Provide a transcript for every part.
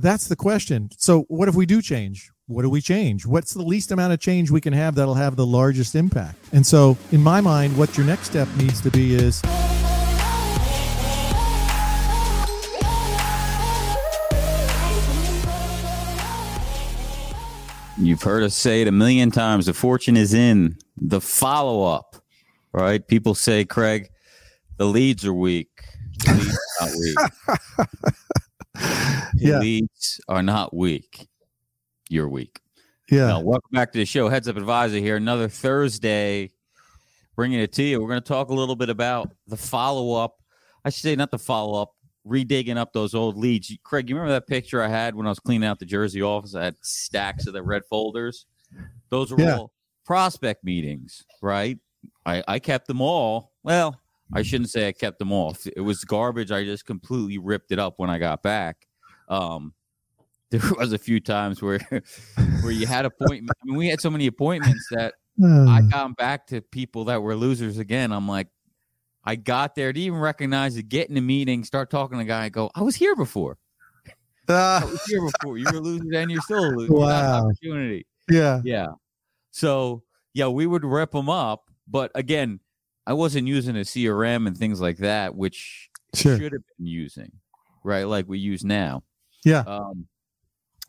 that's the question. So what if we do change? What do we change? What's the least amount of change we can have that'll have the largest impact? And so in my mind, what your next step needs to be is You've heard us say it a million times. The fortune is in the follow up, right? People say, Craig, the leads are weak. The leads are not weak. Yeah. leads are not weak. You're weak. yeah. Now, welcome back to the show. Heads Up Advisor here. Another Thursday, bringing it to you. We're going to talk a little bit about the follow up. I should say, not the follow up, redigging up those old leads. Craig, you remember that picture I had when I was cleaning out the Jersey office? I had stacks of the red folders. Those were Yeah. all prospect meetings, right? I, I kept them all. Well, I shouldn't say I kept them off. It was garbage. I just completely ripped it up when I got back. Um, there was a few times where where you had appointments. I mean, we had so many appointments that I got back to people that were losers again. I'm like, I got there to even recognize to get in the meeting, start talking to the guy, and go, I was here before. I Ah, was here before. You were a loser and you're still a loser. You had an Wow. opportunity. yeah. Yeah. So yeah, we would rip them up, but again, I wasn't using a CRM and things like that, which Sure. should have been using, right? Like we use now. Yeah. Um,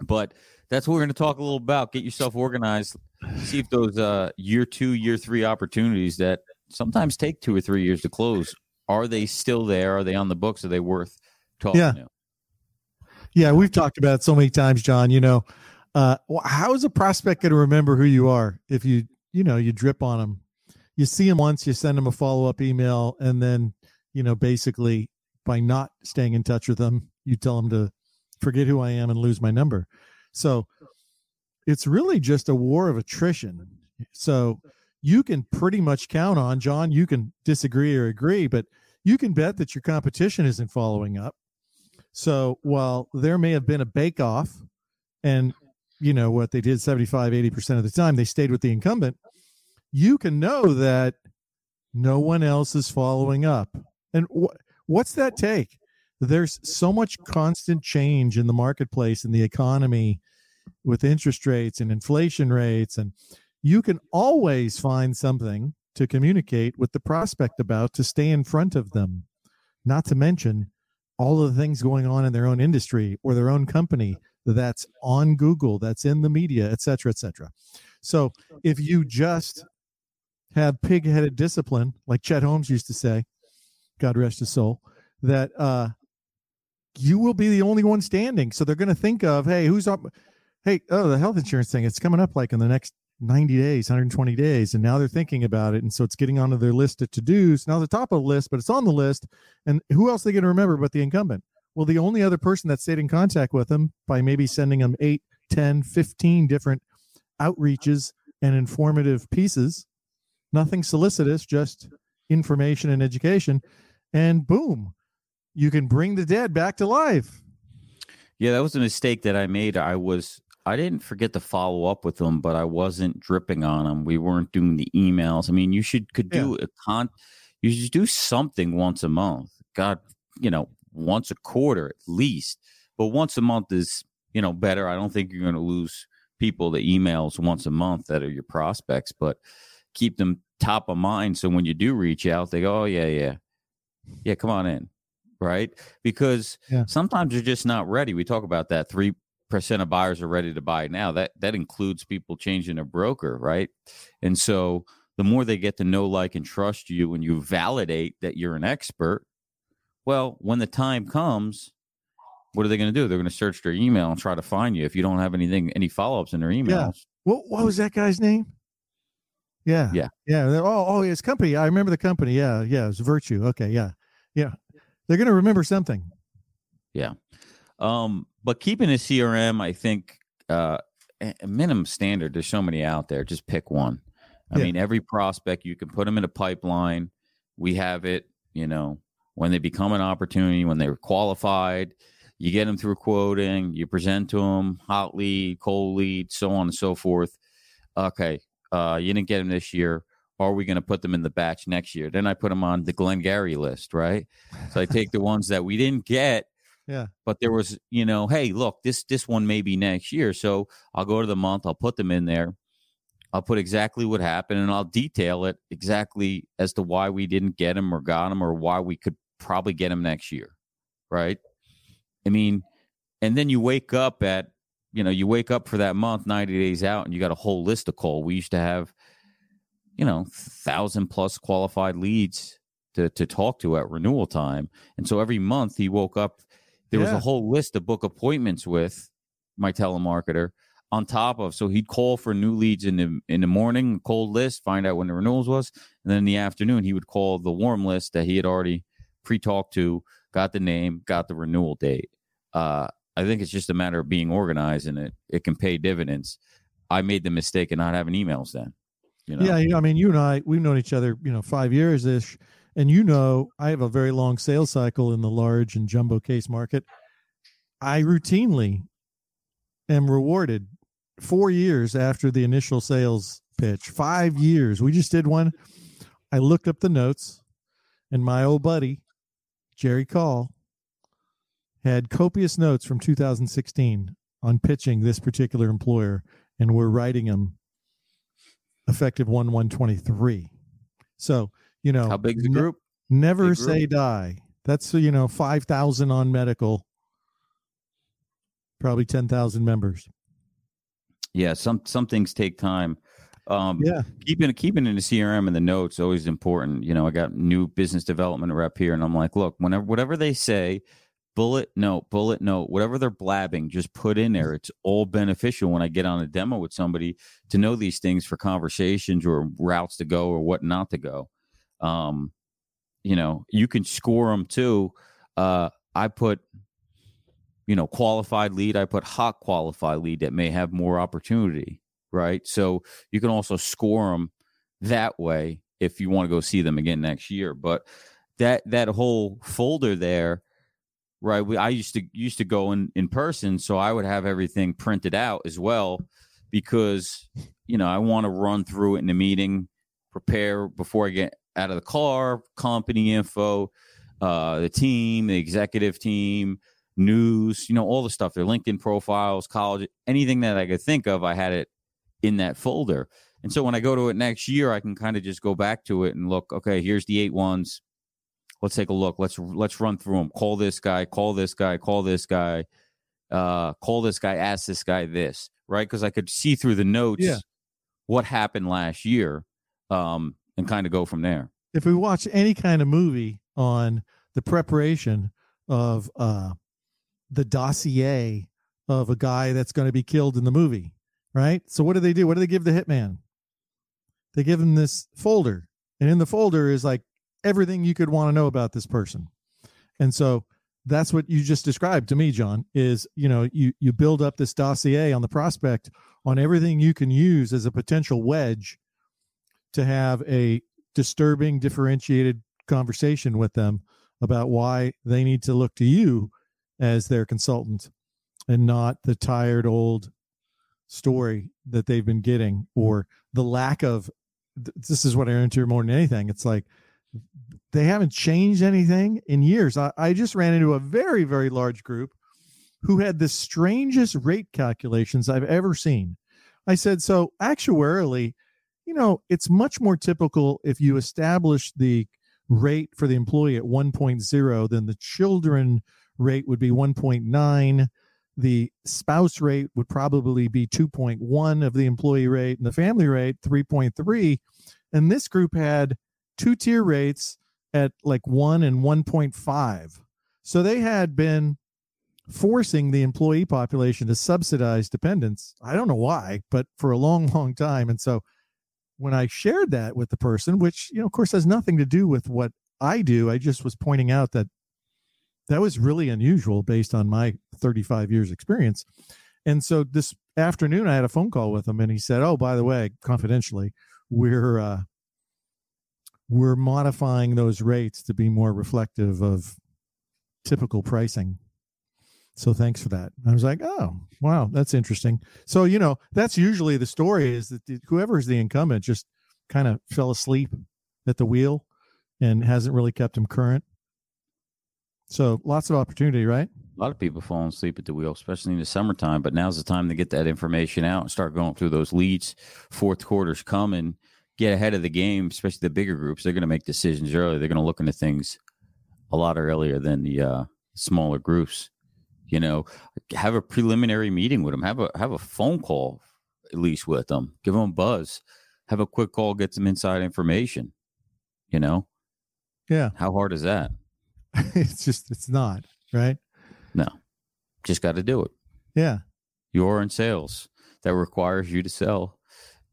but that's what we're going to talk a little about. Get yourself organized. See if those uh, year two, year three opportunities that sometimes take two or three years to close are they still there? Are they on the books? Are they worth talking Yeah. to? Yeah, we've talked about it so many times, John. You know, uh, how is a prospect going to remember who you are if you, you know, you drip on them? You see them once, you send them a follow up email, and then, you know, basically by not staying in touch with them, you tell them to forget who I am and lose my number. So it's really just a war of attrition. So you can pretty much count on, John, you can disagree or agree, but you can bet that your competition isn't following up. So while there may have been a bake off and you know what they did 75 80% of the time they stayed with the incumbent, you can know that no one else is following up. And wh- what's that take? There's so much constant change in the marketplace and the economy with interest rates and inflation rates and you can always find something to communicate with the prospect about to stay in front of them. Not to mention all of the things going on in their own industry or their own company that's on Google, that's in the media, et cetera, et cetera. So if you just have pig-headed discipline, like Chet Holmes used to say, God rest his soul, that uh, you will be the only one standing. So they're going to think of, hey, who's up? Hey, oh, the health insurance thing. It's coming up like in the next 90 days, 120 days, and now they're thinking about it, and so it's getting onto their list of to-dos. Now the top of the list, but it's on the list, and who else are they going to remember but the incumbent? Well, the only other person that stayed in contact with them by maybe sending them 8, 10, 15 different outreaches and informative pieces, nothing solicitous, just information and education, and boom, you can bring the dead back to life. Yeah, that was a mistake that I made. I was I didn't forget to follow up with them, but I wasn't dripping on them. We weren't doing the emails. I mean, you should could do a con you should do something once a month. God, you know, once a quarter at least. But once a month is, you know, better. I don't think you're going to lose people the emails once a month that are your prospects, but keep them top of mind so when you do reach out, they go, "Oh yeah, yeah. Yeah, come on in." Right? Because Yeah. sometimes you're just not ready. We talk about that. 3% of buyers are ready to buy now. That that includes people changing a broker, right? And so the more they get to know, like, and trust you, and you validate that you're an expert, well, when the time comes, what are they going to do? They're going to search their email and try to find you if you don't have anything, any follow ups in their emails. What, what was that guy's name? Yeah. Yeah. Yeah. They're- Oh, oh, his company. I remember the company. Yeah. Yeah. It's Virtue. Okay. Yeah. Yeah. They're going to remember something. Yeah. Um, but keeping a CRM, I think, uh, minimum standard. There's so many out there. Just pick one. I Yeah. mean, every prospect you can put them in a pipeline. We have it. You know, when they become an opportunity, when they're qualified, you get them through quoting. You present to them hot lead, cold lead, so on and so forth. Okay, uh, you didn't get them this year. Are we going to put them in the batch next year? Then I put them on the Glengarry list, right? So I take the ones that we didn't get Yeah. But there was, you know, hey, look, this this one may be next year. So I'll go to the month, I'll put them in there. I'll put exactly what happened and I'll detail it exactly as to why we didn't get him or got him or why we could probably get him next year. Right. I mean, and then you wake up at, you know, you wake up for that month, 90 days out, and you got a whole list to call. We used to have, you know, thousand plus qualified leads to, to talk to at renewal time. And so every month he woke up, there yeah. was a whole list to book appointments with my telemarketer on top of so he'd call for new leads in the in the morning cold list find out when the renewals was and then in the afternoon he would call the warm list that he had already pre-talked to got the name got the renewal date uh, i think it's just a matter of being organized and it it can pay dividends i made the mistake of not having emails then you know? yeah i mean you and i we've known each other you know five years ish and you know i have a very long sales cycle in the large and jumbo case market i routinely am rewarded four years after the initial sales pitch. Five years. We just did one. I looked up the notes, and my old buddy, Jerry Call, had copious notes from 2016 on pitching this particular employer, and we're writing them effective 1 123. So, you know, how big the group? Ne- never big say group. die. That's, you know, 5,000 on medical, probably 10,000 members. Yeah, some some things take time. Um, yeah, keeping keeping in the CRM and the notes always important. You know, I got new business development rep here, and I'm like, look, whenever whatever they say, bullet note, bullet note, whatever they're blabbing, just put in there. It's all beneficial when I get on a demo with somebody to know these things for conversations or routes to go or what not to go. Um, you know, you can score them too. Uh, I put you know, qualified lead, I put hot qualified lead that may have more opportunity, right? So you can also score them that way if you want to go see them again next year. But that that whole folder there, right? We I used to used to go in in person, so I would have everything printed out as well because you know I want to run through it in the meeting, prepare before I get out of the car, company info, uh, the team, the executive team, news, you know, all the stuff, their LinkedIn profiles, college, anything that I could think of, I had it in that folder. And so when I go to it next year, I can kind of just go back to it and look, okay, here's the eight ones. Let's take a look. Let's let's run through them. Call this guy, call this guy, call this guy, uh, call this guy, ask this guy this, right? Because I could see through the notes yeah. what happened last year, um, and kind of go from there. If we watch any kind of movie on the preparation of uh, the dossier of a guy that's going to be killed in the movie, right? So what do they do? What do they give the hitman? They give him this folder, and in the folder is like everything you could want to know about this person. And so that's what you just described to me, John, is you know, you you build up this dossier on the prospect on everything you can use as a potential wedge to have a disturbing differentiated conversation with them about why they need to look to you as their consultant and not the tired old story that they've been getting or the lack of this is what I into more than anything. It's like they haven't changed anything in years. I, I just ran into a very, very large group who had the strangest rate calculations I've ever seen. I said, so actuarially, you know, it's much more typical if you establish the rate for the employee at 1.0 then the children rate would be 1.9 the spouse rate would probably be 2.1 of the employee rate and the family rate 3.3 and this group had two tier rates at like 1 and 1.5 so they had been forcing the employee population to subsidize dependents. I don't know why but for a long long time. And so when i shared that with the person which you know of course has nothing to do with what i do i just was pointing out that that was really unusual based on my 35 years experience. And so this afternoon i had a phone call with him and he said oh by the way confidentially we're uh we're modifying those rates to be more reflective of typical pricing so thanks for that i was like oh wow that's interesting so you know that's usually the story is that whoever is the incumbent just kind of fell asleep at the wheel and hasn't really kept him current so lots of opportunity, right? A lot of people falling asleep at the wheel, especially in the summertime. But now's the time to get that information out and start going through those leads. Fourth quarter's coming. Get ahead of the game, especially the bigger groups. They're going to make decisions early. They're going to look into things a lot earlier than the uh, smaller groups. You know, have a preliminary meeting with them. Have a have a phone call at least with them. Give them a buzz. Have a quick call. Get some inside information. You know. Yeah. How hard is that? it's just it's not right. No, just got to do it. Yeah. You're in sales. That requires you to sell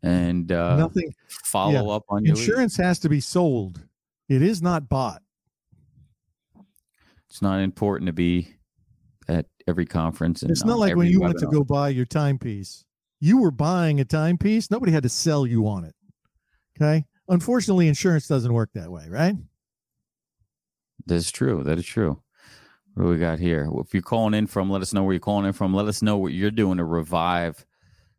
and uh, nothing follow yeah. up on insurance has to be sold. It is not bought. It's not important to be at every conference. it's not like when you webinar. went to go buy your timepiece. You were buying a timepiece. Nobody had to sell you on it. Okay. Unfortunately, insurance doesn't work that way, right? That's true. That is true. What do we got here? If you're calling in from, let us know where you're calling in from. Let us know what you're doing to revive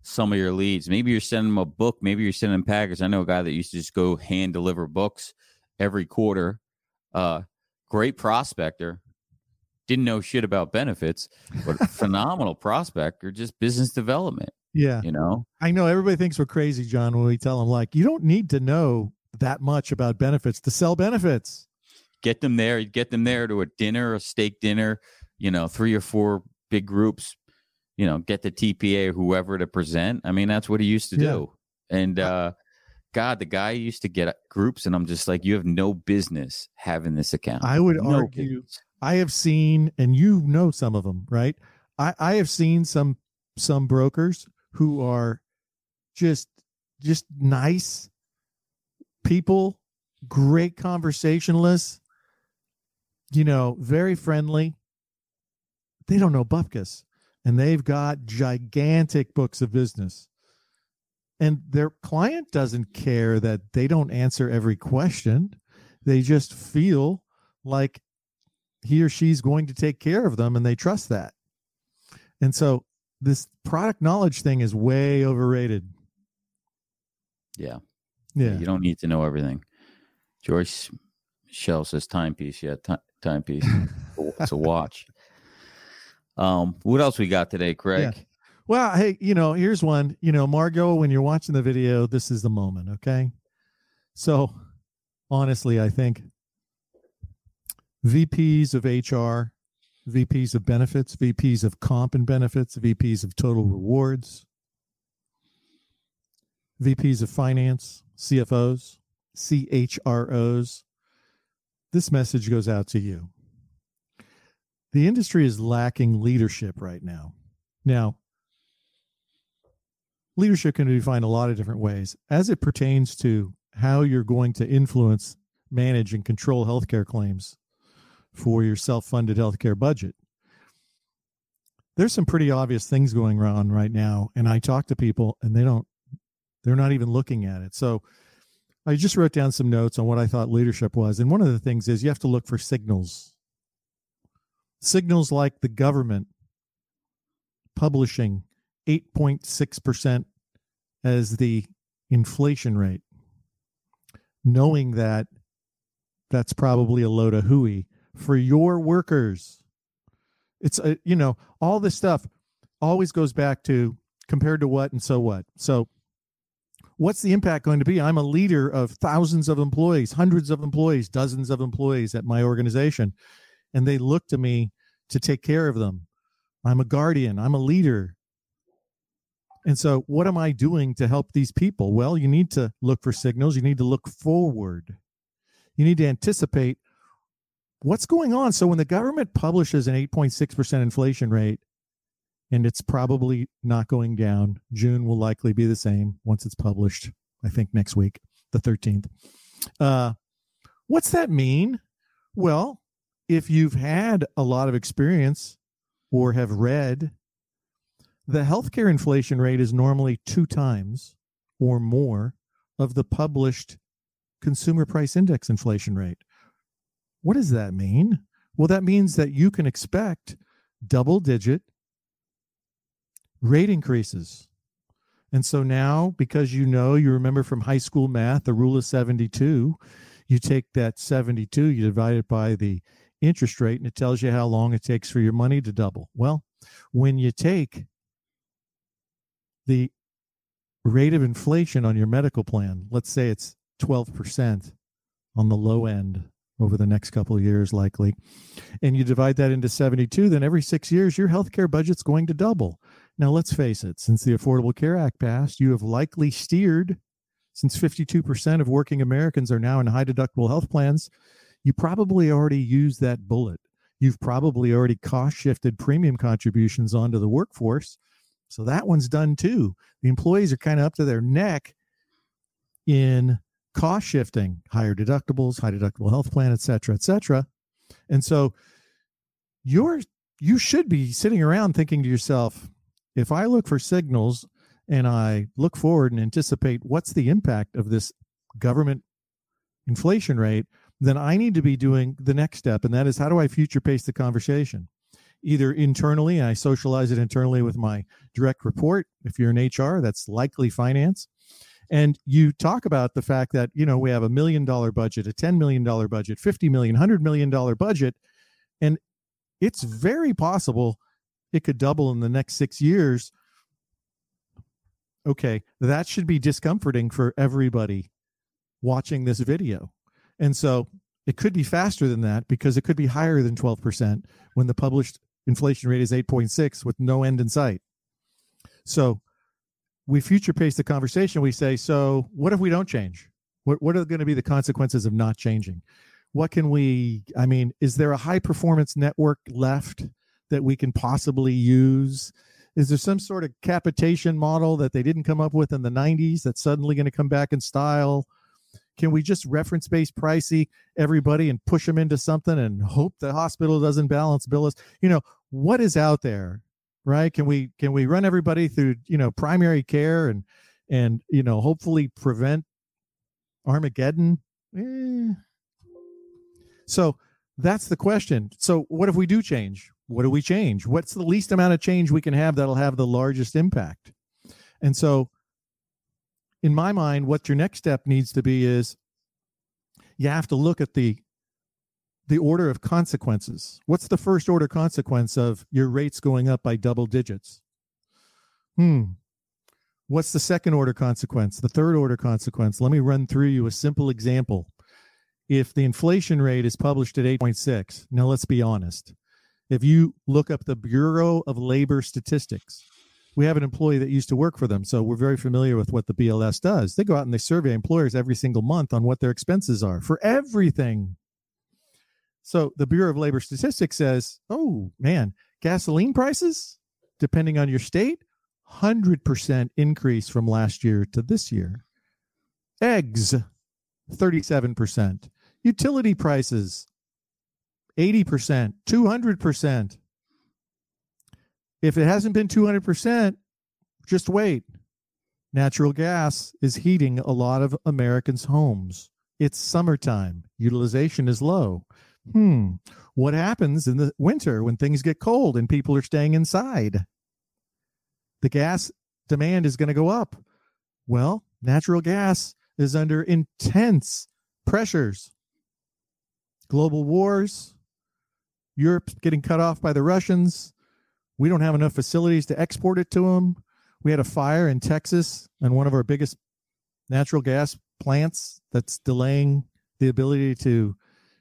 some of your leads. Maybe you're sending them a book. Maybe you're sending them packages. I know a guy that used to just go hand deliver books every quarter. Uh, great prospector. Didn't know shit about benefits, but phenomenal prospector, just business development. Yeah. You know, I know everybody thinks we're crazy, John, when we tell them, like, you don't need to know that much about benefits to sell benefits. Get them there, get them there to a dinner, a steak dinner, you know, three or four big groups, you know, get the TPA or whoever to present. I mean, that's what he used to yeah. do. And, uh, God, the guy used to get groups, and I'm just like, you have no business having this account. I would no argue. Business. I have seen, and you know some of them, right? I, I have seen some some brokers who are just just nice people, great conversationalists, you know, very friendly. They don't know bupkis, and they've got gigantic books of business. And their client doesn't care that they don't answer every question. They just feel like he or she's going to take care of them and they trust that. And so this product knowledge thing is way overrated. Yeah. Yeah. You don't need to know everything. Joyce shell says timepiece. Yeah t- timepiece. It's a watch um what else we got today craig yeah. Well, hey, you know, here's one. You know, Margot, when you're watching the video, this is the moment, okay? So, honestly, I think VPs of HR, VPs of benefits, VPs of comp and benefits, VPs of total rewards, VPs of finance, CFOs, CHROs, this message goes out to you. The industry is lacking leadership right now. Now, leadership can be defined a lot of different ways as it pertains to how you're going to influence, manage, and control healthcare claims for your self funded healthcare budget. There's some pretty obvious things going on right now, and I talk to people and they don't, they're not even looking at it. So I just wrote down some notes on what I thought leadership was. And one of the things is you have to look for signals. Signals like the government publishing 8.6% as the inflation rate, knowing that that's probably a load of hooey for your workers. It's a, you know, all this stuff always goes back to compared to what and so what. So what's the impact going to be? I'm a leader of thousands of employees, hundreds of employees, dozens of employees at my organization, and they look to me to take care of them. I'm a guardian, I'm a leader. And so, what am I doing to help these people? Well, you need to look for signals. You need to look forward. You need to anticipate what's going on. So, when the government publishes an 8.6% inflation rate, and it's probably not going down, June will likely be the same once it's published, I think next week, the 13th. Uh, what's that mean? Well, if you've had a lot of experience or have read the healthcare inflation rate is normally two times or more of the published consumer price index inflation rate. What does that mean? Well, that means that you can expect double digit rate increases. And so now, because you know, you remember from high school math, the rule of 72, you take that 72, you divide it by the interest rate and it tells you how long it takes for your money to double. Well, when you take the rate of inflation on your medical plan, let's say it's 12% on the low end over the next couple of years, likely, and you divide that into 72, then every six years, your healthcare budget's going to double. Now, let's face it, since the Affordable Care Act passed, you have likely steered, since 52% of working Americans are now in high deductible health plans, you probably already used that bullet. You've probably already cost shifted premium contributions onto the workforce. So that one's done too. The employees are kind of up to their neck in cost shifting, higher deductibles, high deductible health plan, et cetera, et cetera. And so you're you should be sitting around thinking to yourself, if I look for signals and I look forward and anticipate what's the impact of this government inflation rate, then I need to be doing the next step. And that is how do I future pace the conversation? Either internally, I socialize it internally with my direct report. If you're in HR, that's likely finance. And you talk about the fact that, you know, we have a million dollar budget, a $10 million budget, 50 million, 100 million dollar budget. And it's very possible it could double in the next six years. Okay, that should be discomforting for everybody watching this video and so it could be faster than that because it could be higher than 12% when the published inflation rate is 8.6 with no end in sight. So we future pace the conversation. We say, so what if we don't change? What, what are going to be the consequences of not changing? What can we, I mean, is there a high performance network left that we can possibly use? Is there some sort of capitation model that they didn't come up with in the 90s that's suddenly going to come back in style? Can we just reference based pricey everybody and push them into something and hope the hospital doesn't balance bills? You know, what is out there, right? Can we can we run everybody through, you know, primary care and and you know, hopefully prevent Armageddon? Eh. So that's the question. So what if we do change? What do we change? What's the least amount of change we can have that'll have the largest impact? And so in my mind, what your next step needs to be is you have to look at the the order of consequences. What's the first order consequence of your rates going up by double digits? Hmm. What's the second order consequence? The third order consequence? Let me run through you a simple example. If the inflation rate is published at 8.6, now let's be honest. If you look up the Bureau of Labor Statistics, we have an employee that used to work for them, so we're very familiar with what the BLS does. They go out and they survey employers every single month on what their expenses are for everything. So the Bureau of Labor Statistics says, "Oh man, gasoline prices, depending on your state, 100% increase from last year to this year. Eggs, 37%. Utility prices, 80%, 200%. If it hasn't been 200%, just wait. Natural gas is heating a lot of Americans' homes. It's summertime. Utilization is low. Hmm. What happens in the winter when things get cold and people are staying inside? The gas demand is going to go up. Well, natural gas is under intense pressures. Global wars, Europe's getting cut off by the Russians, we don't have enough facilities to export it to them. We had a fire in Texas and one of our biggest natural gas plants that's delaying the ability to,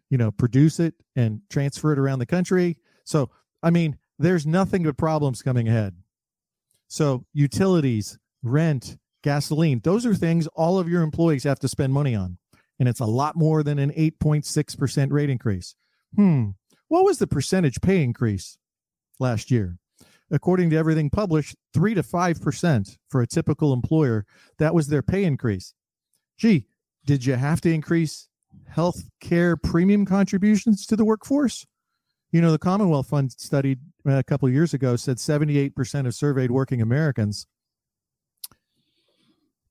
you know, produce it and transfer it around the country. So, I mean, there's nothing but problems coming ahead. So, utilities, rent, gasoline, those are things all of your employees have to spend money on. And it's a lot more than an 8.6% rate increase. Hmm. What was the percentage pay increase last year? According to everything published, three to five percent for a typical employer. That was their pay increase. Gee, did you have to increase health care premium contributions to the workforce? You know, the Commonwealth Fund studied uh, a couple years ago said 78% of surveyed working Americans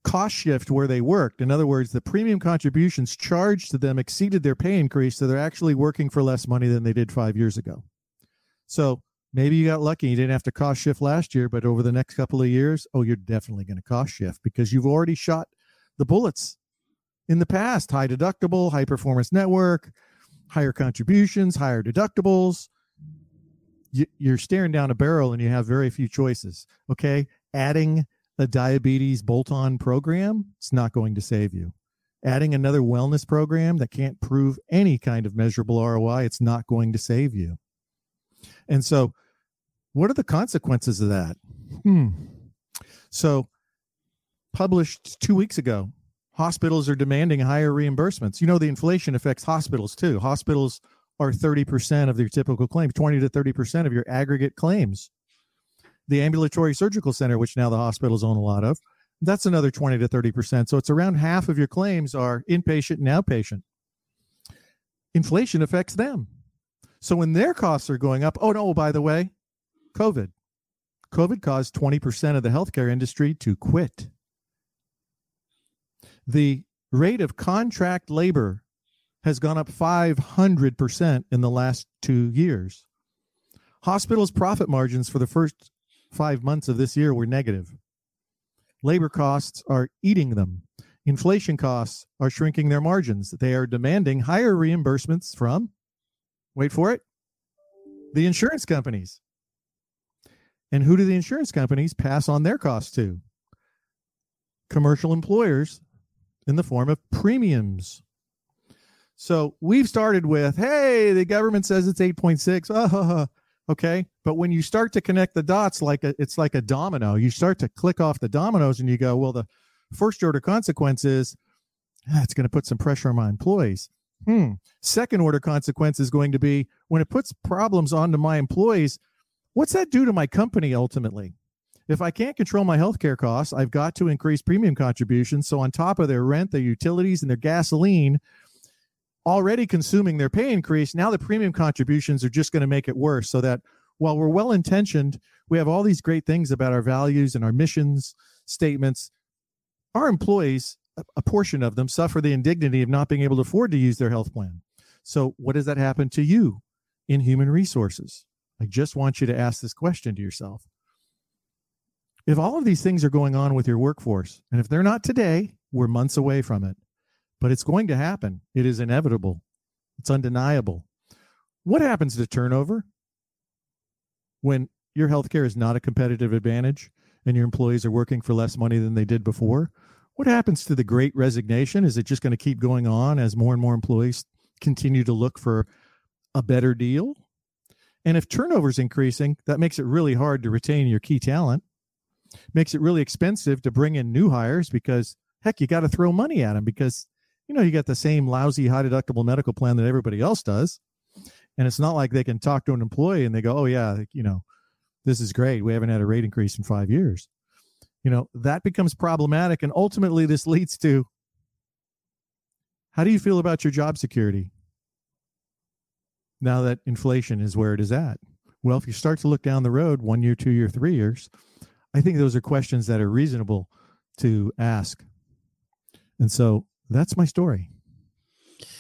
cost shift where they worked. In other words, the premium contributions charged to them exceeded their pay increase, so they're actually working for less money than they did five years ago. So maybe you got lucky you didn't have to cost shift last year but over the next couple of years oh you're definitely going to cost shift because you've already shot the bullets in the past high deductible high performance network higher contributions, higher deductibles. You're staring down a barrel and you have very few choices. Okay. Adding a diabetes bolt on program, it's not going to save you. Adding another wellness program that can't prove any kind of measurable ROI, it's not going to save you. And so, what are the consequences of that? Hmm. So, published two weeks ago, hospitals are demanding higher reimbursements. You know, the inflation affects hospitals too. Hospitals are 30% of your typical claims, 20 to 30% of your aggregate claims. The ambulatory surgical center, which now the hospitals own a lot of, that's another 20 to 30%. So it's around half of your claims are inpatient and outpatient. Inflation affects them. So when their costs are going up, oh no, by the way, COVID. COVID caused 20% of the healthcare industry to quit. The rate of contract labor has gone up 500% in the last two years. Hospitals' profit margins for the first five months of this year were negative. Labor costs are eating them. Inflation costs are shrinking their margins. They are demanding higher reimbursements from, wait for it, the insurance companies. And who do the insurance companies pass on their costs to? Commercial employers in the form of premiums. So we've started with, hey, the government says it's 8.6. Oh, okay. But when you start to connect the dots, like a, it's like a domino, you start to click off the dominoes and you go, well, the first order consequence is ah, it's going to put some pressure on my employees. Hmm. Second order consequence is going to be when it puts problems onto my employees, what's that do to my company ultimately? If I can't control my healthcare costs, I've got to increase premium contributions. So, on top of their rent, their utilities, and their gasoline, already consuming their pay increase, now the premium contributions are just going to make it worse. So that while we're well intentioned, we have all these great things about our values and our missions statements. Our employees, a portion of them, suffer the indignity of not being able to afford to use their health plan. So, what does that happen to you in human resources? I just want you to ask this question to yourself if all of these things are going on with your workforce, and if they're not today, we're months away from it, but it's going to happen. It is inevitable, it's undeniable. What happens to turnover when your healthcare is not a competitive advantage and your employees are working for less money than they did before? What happens to the great resignation? Is it just going to keep going on as more and more employees continue to look for a better deal? And if turnover is increasing, that makes it really hard to retain your key talent makes it really expensive to bring in new hires because heck, you got to throw money at them because you know you got the same lousy high deductible medical plan that everybody else does, and it's not like they can talk to an employee and they go, oh yeah, you know, this is great. We haven't had a rate increase in five years. You know that becomes problematic, and ultimately this leads to how do you feel about your job security now that inflation is where it is at? Well, if you start to look down the road, one year, two year, three years, I think those are questions that are reasonable to ask. And so that's my story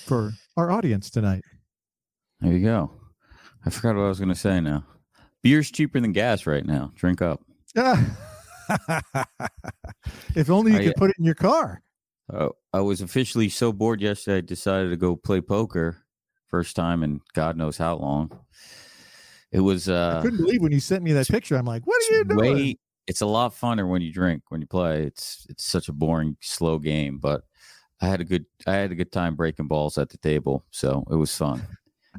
for our audience tonight. There you go. I forgot what I was going to say now. Beer's cheaper than gas right now. Drink up. if only you I, could put it in your car. Oh, I was officially so bored yesterday. I decided to go play poker. First time in God knows how long. It was. uh I couldn't believe when you sent me that picture. I'm like, "What are you doing?" Way it's a lot funner when you drink when you play. It's it's such a boring, slow game, but I had a good I had a good time breaking balls at the table, so it was fun.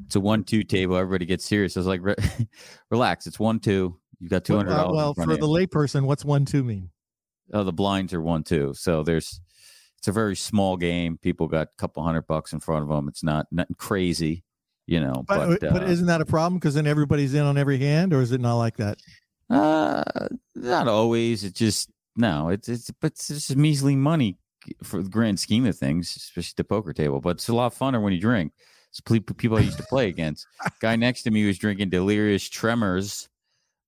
It's a one-two table. Everybody gets serious. I was like, relax. It's one-two. You got two hundred dollars. Well, for the layperson, what's one-two mean? Oh, the blinds are one-two. So there's it's a very small game. People got a couple hundred bucks in front of them. It's not nothing crazy, you know. But but, but uh, isn't that a problem? Because then everybody's in on every hand, or is it not like that? Uh, not always. It just no. It's it's but it's just measly money for the grand scheme of things, especially the poker table. But it's a lot funner when you drink. It's people I used to play against. Guy next to me was drinking Delirious Tremors.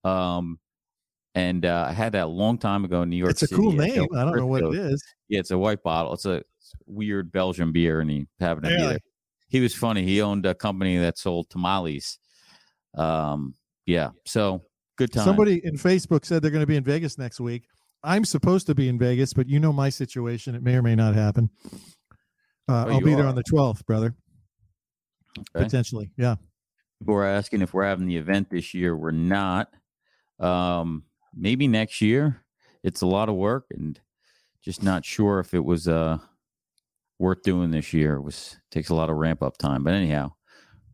Um, and uh, I had that a long time ago in New York. It's a City. cool name. I don't know what it is. Yeah, it's a white bottle. It's a, weird Belgian beer, and he happened to really? be He was funny. He owned a company that sold tamales. Um, yeah. So Good time. Somebody in Facebook said they're going to be in Vegas next week. I'm supposed to be in Vegas, but you know my situation. It may or may not happen. Uh, oh, I'll be are. there on the 12th, brother. okay. potentially. Yeah. People are asking if we're having the event this year. We're not. Um, maybe next year. It's a lot of work and just not sure if it was uh worth doing this year. It was takes a lot of ramp up time. But anyhow,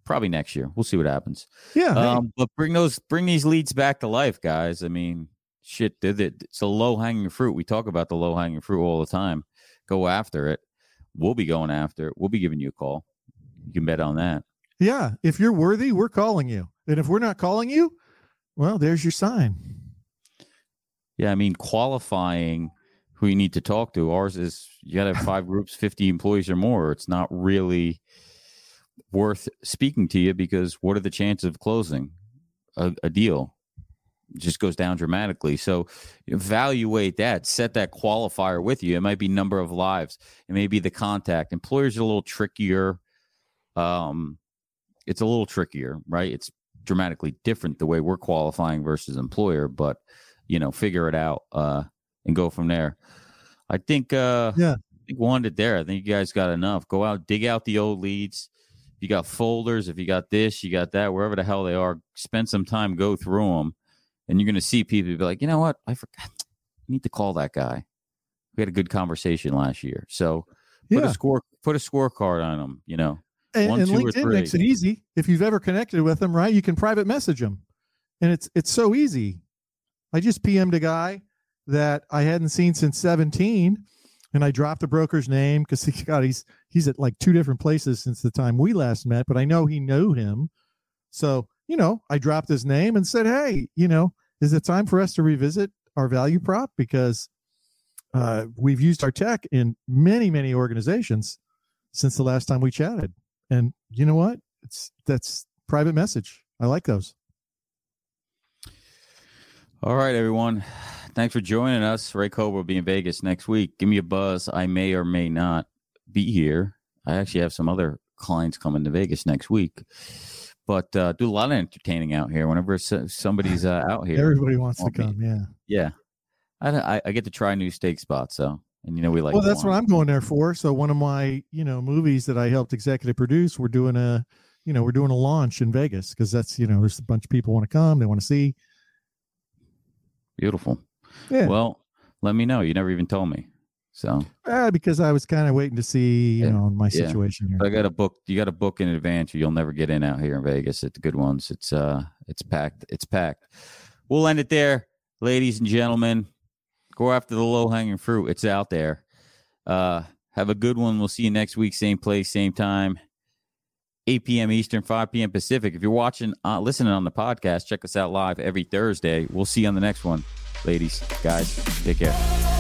probably next year. We'll see what happens. Yeah. Um, hey. but bring those bring these leads back to life, guys. I mean, shit, did it. it's a low hanging fruit. We talk about the low hanging fruit all the time. Go after it. We'll be going after it. We'll be giving you a call. You can bet on that. Yeah. If you're worthy, we're calling you. And if we're not calling you, well, there's your sign. Yeah, I mean, qualifying who you need to talk to. Ours is you got to have five groups, 50 employees or more. It's not really worth speaking to you because what are the chances of closing a, a deal? It just goes down dramatically. So evaluate that, set that qualifier with you. It might be number of lives, it may be the contact. Employers are a little trickier. Um, it's a little trickier, right? It's dramatically different the way we're qualifying versus employer, but you know, figure it out uh, and go from there. I think, uh, yeah, I think we it there. I think you guys got enough. Go out, dig out the old leads. If you got folders, if you got this, you got that, wherever the hell they are, spend some time, go through them, and you're going to see people be like, you know what, I forgot. I need to call that guy. We had a good conversation last year, so put yeah. a score, put a scorecard on them. You know, and, One, and LinkedIn makes it easy. If you've ever connected with them, right, you can private message them, and it's it's so easy. I just PM'd a guy that I hadn't seen since 17 and I dropped the broker's name because he got he's he's at like two different places since the time we last met, but I know he knew him. So, you know, I dropped his name and said, Hey, you know, is it time for us to revisit our value prop? Because uh, we've used our tech in many, many organizations since the last time we chatted. And you know what? It's that's private message. I like those. All right, everyone. Thanks for joining us. Ray Cobra will be in Vegas next week. Give me a buzz. I may or may not be here. I actually have some other clients coming to Vegas next week. But uh, do a lot of entertaining out here. Whenever somebody's uh, out here, everybody wants to come. Yeah, yeah. I, I, get to try new steak spots, so and you know we like. Well, that's what I'm going there for. So one of my you know movies that I helped executive produce, we're doing a you know we're doing a launch in Vegas because that's you know there's a bunch of people want to come, they want to see. Beautiful. Yeah. Well, let me know. You never even told me. So uh, because I was kind of waiting to see, you yeah. know, my situation yeah. here. I got a book. You got a book in advance, or you'll never get in out here in Vegas at the good ones. It's uh, it's packed. It's packed. We'll end it there, ladies and gentlemen. Go after the low hanging fruit. It's out there. Uh, have a good one. We'll see you next week, same place, same time. 8 p.m. Eastern, 5 p.m. Pacific. If you're watching, uh, listening on the podcast, check us out live every Thursday. We'll see you on the next one. Ladies, guys, take care.